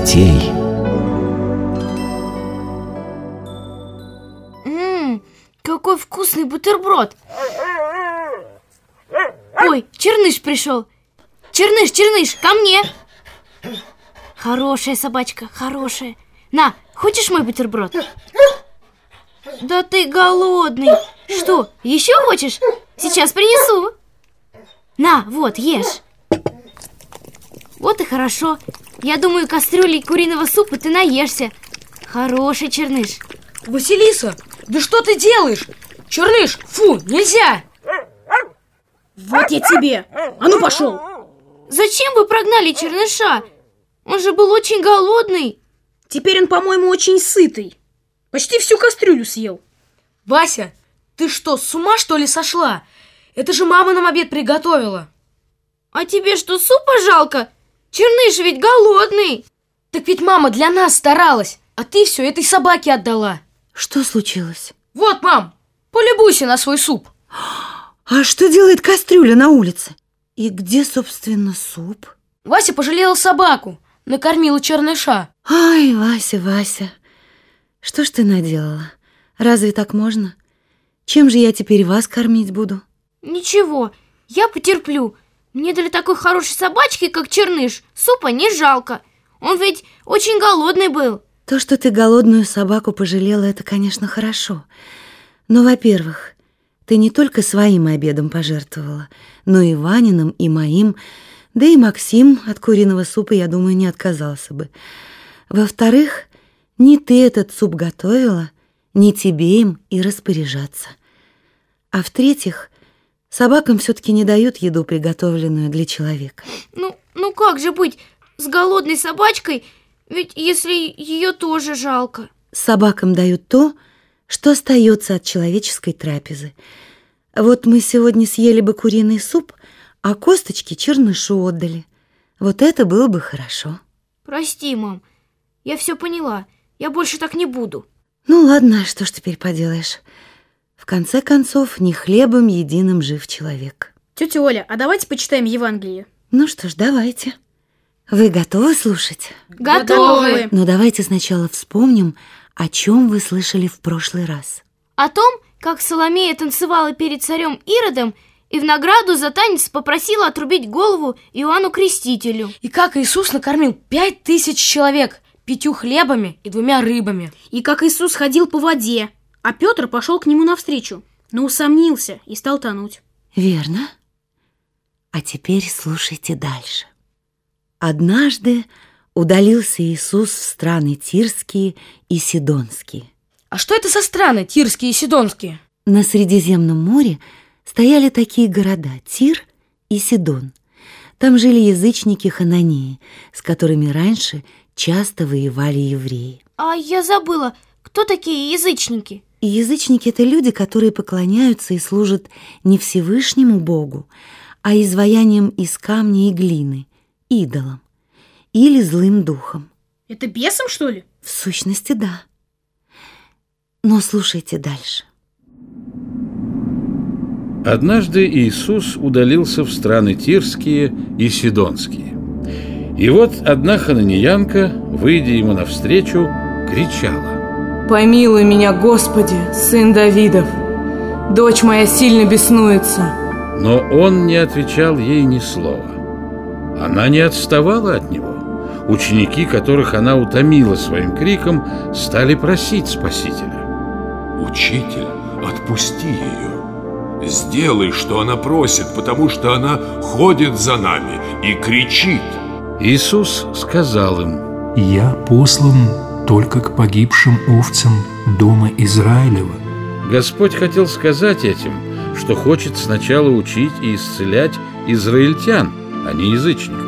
детей. Ммм, какой вкусный бутерброд. Ой, Черныш пришел. Черныш, Черныш, ко мне. Хорошая собачка, хорошая. На, хочешь мой бутерброд? Да ты голодный. Что, еще хочешь? Сейчас принесу. На, вот, ешь. Вот и хорошо. Я думаю, кастрюлей куриного супа ты наешься. Хороший черныш. Василиса, да что ты делаешь? Черныш, фу, нельзя! Вот я тебе! А ну пошел! Зачем вы прогнали черныша? Он же был очень голодный. Теперь он, по-моему, очень сытый. Почти всю кастрюлю съел. Вася, ты что, с ума что ли сошла? Это же мама нам обед приготовила. А тебе что, супа жалко? Черныш ведь голодный. Так ведь мама для нас старалась, а ты все этой собаке отдала. Что случилось? Вот, мам, полюбуйся на свой суп. А что делает кастрюля на улице? И где, собственно, суп? Вася пожалела собаку, накормила черныша. Ай, Вася, Вася, что ж ты наделала? Разве так можно? Чем же я теперь вас кормить буду? Ничего, я потерплю. Мне для такой хорошей собачки, как Черныш, супа не жалко. Он ведь очень голодный был. То, что ты голодную собаку пожалела, это, конечно, хорошо. Но, во-первых, ты не только своим обедом пожертвовала, но и Ваниным, и моим, да и Максим от куриного супа, я думаю, не отказался бы. Во-вторых, не ты этот суп готовила, не тебе им и распоряжаться. А в-третьих, собакам все-таки не дают еду, приготовленную для человека. Ну, ну как же быть с голодной собачкой, ведь если ее тоже жалко? Собакам дают то, что остается от человеческой трапезы. Вот мы сегодня съели бы куриный суп, а косточки чернышу отдали. Вот это было бы хорошо. Прости, мам, я все поняла. Я больше так не буду. Ну ладно, что ж теперь поделаешь. В конце концов, не хлебом единым жив человек. Тетя Оля, а давайте почитаем Евангелие. Ну что ж, давайте. Вы готовы слушать? Готовы. Но давайте сначала вспомним, о чем вы слышали в прошлый раз. О том, как Соломея танцевала перед царем Иродом и в награду за танец попросила отрубить голову Иоанну Крестителю. И как Иисус накормил пять тысяч человек пятью хлебами и двумя рыбами. И как Иисус ходил по воде, а Петр пошел к нему навстречу, но усомнился и стал тонуть. Верно. А теперь слушайте дальше. Однажды удалился Иисус в страны Тирские и Сидонские. А что это за страны Тирские и Сидонские? На Средиземном море стояли такие города Тир и Сидон. Там жили язычники Хананеи, с которыми раньше часто воевали евреи. А я забыла, кто такие язычники? И язычники — это люди, которые поклоняются и служат не Всевышнему Богу, а изваянием из камня и глины, идолам или злым духом. Это бесом, что ли? В сущности, да. Но слушайте дальше. Однажды Иисус удалился в страны Тирские и Сидонские. И вот одна хананиянка, выйдя ему навстречу, кричала. «Помилуй меня, Господи, сын Давидов! Дочь моя сильно беснуется!» Но он не отвечал ей ни слова. Она не отставала от него. Ученики, которых она утомила своим криком, стали просить Спасителя. «Учитель, отпусти ее!» Сделай, что она просит, потому что она ходит за нами и кричит. Иисус сказал им, «Я послан только к погибшим овцам дома Израилева». Господь хотел сказать этим, что хочет сначала учить и исцелять израильтян, а не язычников.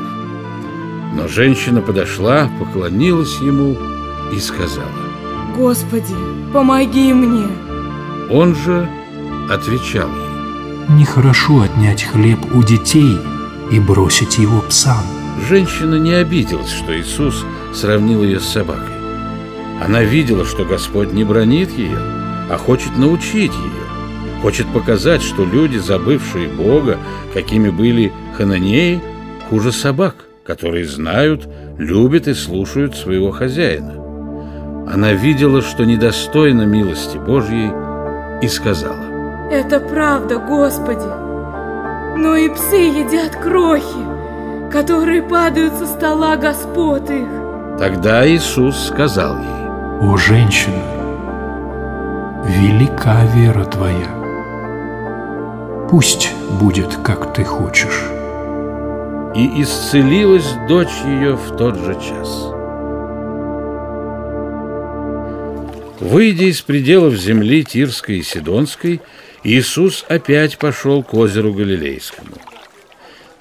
Но женщина подошла, поклонилась ему и сказала, «Господи, помоги мне!» Он же отвечал ей. Нехорошо отнять хлеб у детей и бросить его псам. Женщина не обиделась, что Иисус сравнил ее с собакой. Она видела, что Господь не бронит ее, а хочет научить ее. Хочет показать, что люди, забывшие Бога, какими были хананеи, хуже собак, которые знают, любят и слушают своего хозяина. Она видела, что недостойна милости Божьей, и сказала, Это правда, Господи. Но и псы едят крохи, которые падают со стола господ их. Тогда Иисус сказал ей, «О, женщина, велика вера твоя. Пусть будет, как ты хочешь». И исцелилась дочь ее в тот же час. Выйдя из пределов земли Тирской и Сидонской, Иисус опять пошел к озеру Галилейскому.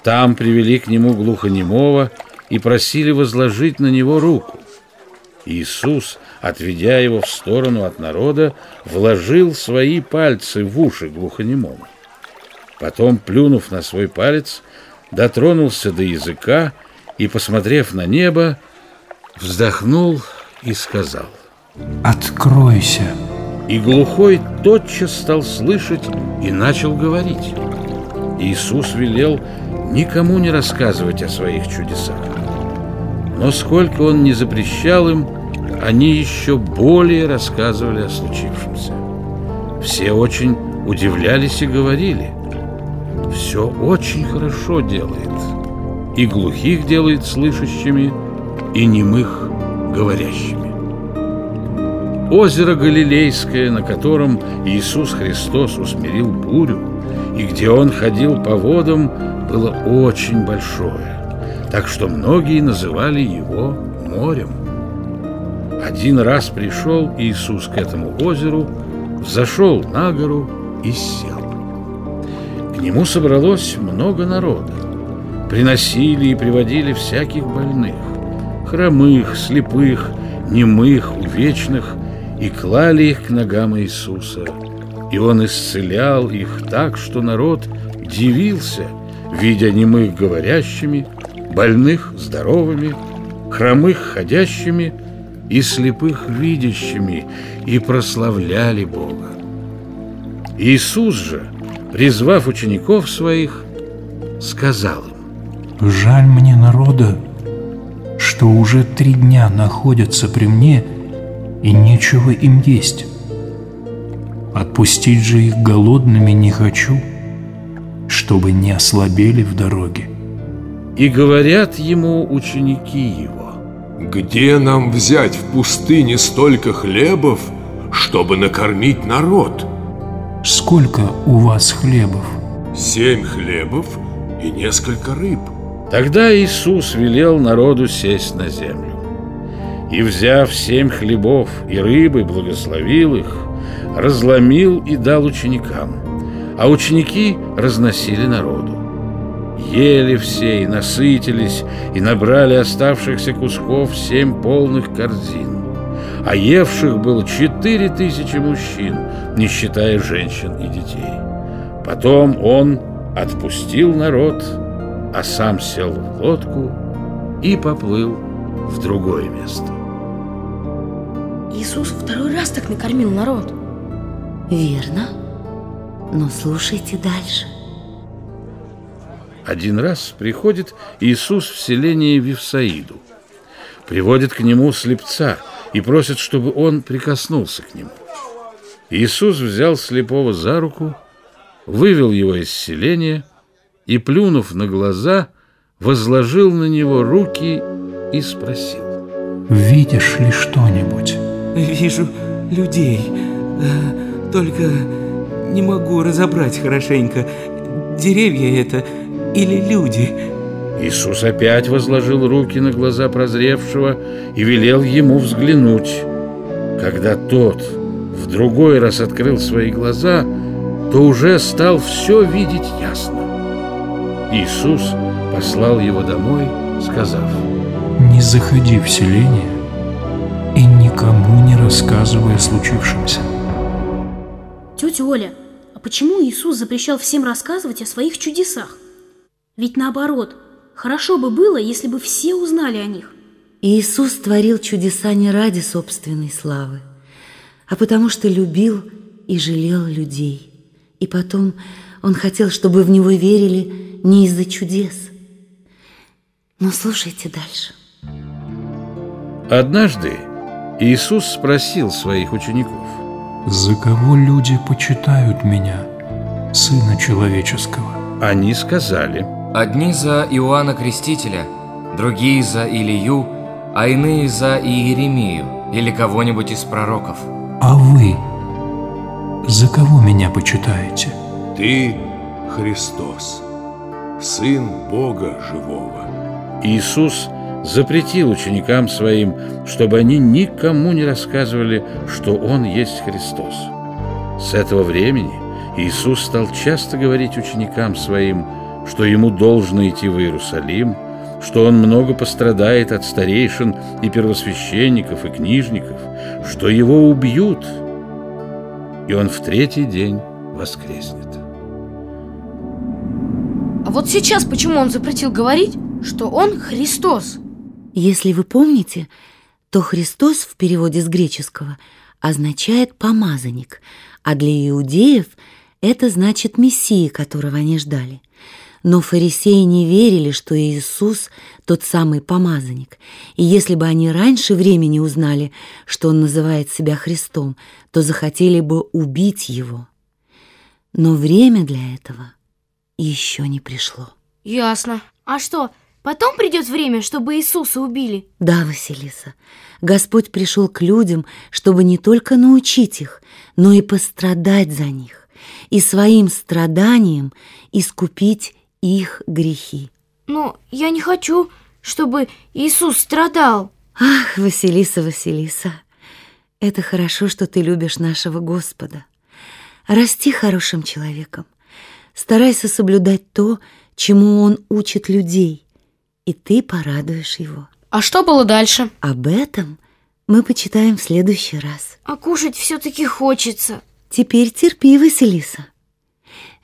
Там привели к нему глухонемого и просили возложить на него руку. Иисус, отведя его в сторону от народа, вложил свои пальцы в уши глухонемому. Потом, плюнув на свой палец, дотронулся до языка и, посмотрев на небо, вздохнул и сказал «Откройся!» И глухой тотчас стал слышать и начал говорить. Иисус велел никому не рассказывать о своих чудесах. Но сколько он не запрещал им, они еще более рассказывали о случившемся. Все очень удивлялись и говорили, все очень хорошо делает. И глухих делает слышащими, и немых говорящими. Озеро Галилейское, на котором Иисус Христос усмирил бурю, и где Он ходил по водам, было очень большое, так что многие называли его морем. Один раз пришел Иисус к этому озеру, взошел на гору и сел. К нему собралось много народа. Приносили и приводили всяких больных, хромых, слепых, немых, увечных, и клали их к ногам Иисуса. И Он исцелял их так, что народ дивился, видя немых говорящими, больных здоровыми, хромых ходящими и слепых видящими, и прославляли Бога. Иисус же, призвав учеников своих, сказал им, «Жаль мне народа, что уже три дня находятся при мне, и нечего им есть. Отпустить же их голодными не хочу, чтобы не ослабели в дороге». И говорят ему ученики его, Где нам взять в пустыне столько хлебов, чтобы накормить народ? «Сколько у вас хлебов?» Семь хлебов и несколько рыб. Тогда Иисус велел народу сесть на землю. И, взяв семь хлебов и рыбы, благословил их, разломил и дал ученикам, а ученики разносили народу. Ели все и насытились, и набрали оставшихся кусков семь полных корзин. А евших было четыре тысячи мужчин, не считая женщин и детей. Потом он отпустил народ, а сам сел в лодку и поплыл в другое место. Иисус второй раз так накормил народ. Верно. Но слушайте дальше. Один раз приходит Иисус в селение Вифсаиду. Приводит к нему слепца и просит, чтобы он прикоснулся к нему. Иисус взял слепого за руку, вывел его из селения и, плюнув на глаза, возложил на него руки и спросил. «Видишь ли что-нибудь?» Вижу людей, только не могу разобрать хорошенько, деревья это или люди. Иисус опять возложил руки на глаза прозревшего и велел ему взглянуть. Когда тот в другой раз открыл свои глаза, то уже стал все видеть ясно. Иисус послал его домой, сказав, «Не заходи в селение и никому не рассказывай о случившемся». Тетя Оля, а почему Иисус запрещал всем рассказывать о своих чудесах? Ведь наоборот, хорошо бы было, если бы все узнали о них. Иисус творил чудеса не ради собственной славы, а потому что любил и жалел людей. И потом он хотел, чтобы в него верили не из-за чудес. Но слушайте дальше. Однажды Иисус спросил своих учеников, «За кого люди почитают меня, Сына Человеческого?» Они сказали, Одни за Иоанна Крестителя, другие за Илию, а иные за Иеремию или кого-нибудь из пророков. «А вы за кого меня почитаете?» Ты Христос, Сын Бога Живого. Иисус запретил ученикам своим, чтобы они никому не рассказывали, что Он есть Христос. С этого времени Иисус стал часто говорить ученикам своим, что Ему должно идти в Иерусалим, что Он много пострадает от старейшин и первосвященников и книжников, что Его убьют, и Он в третий день воскреснет. А вот сейчас почему он запретил говорить, что он Христос? Если вы помните, то Христос в переводе с греческого означает «помазанник», а для иудеев это значит «мессия», которого они ждали. Но фарисеи не верили, что Иисус тот самый помазанник, и если бы они раньше времени узнали, что он называет себя Христом, то захотели бы убить его. Но время для этого еще не пришло. Ясно. А что, потом придет время, чтобы Иисуса убили? Да, Василиса, Господь пришел к людям, чтобы не только научить их, но и пострадать за них, и своим страданием искупить их грехи. Но я не хочу, чтобы Иисус страдал. Ах, Василиса, Василиса, это хорошо, что ты любишь нашего Господа. Расти хорошим человеком. Старайся соблюдать то, чему Он учит людей, и ты порадуешь его. А что было дальше? Об этом мы почитаем в следующий раз. А кушать все-таки хочется. Теперь терпи, Василиса.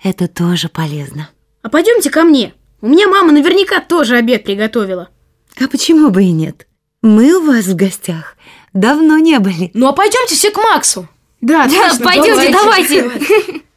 Это тоже полезно. А пойдемте ко мне. У меня мама наверняка тоже обед приготовила. А почему бы и нет? Мы у вас в гостях давно не были. Ну а пойдемте все к Максу. Да, Да, точно, пойдемте, давайте. давайте.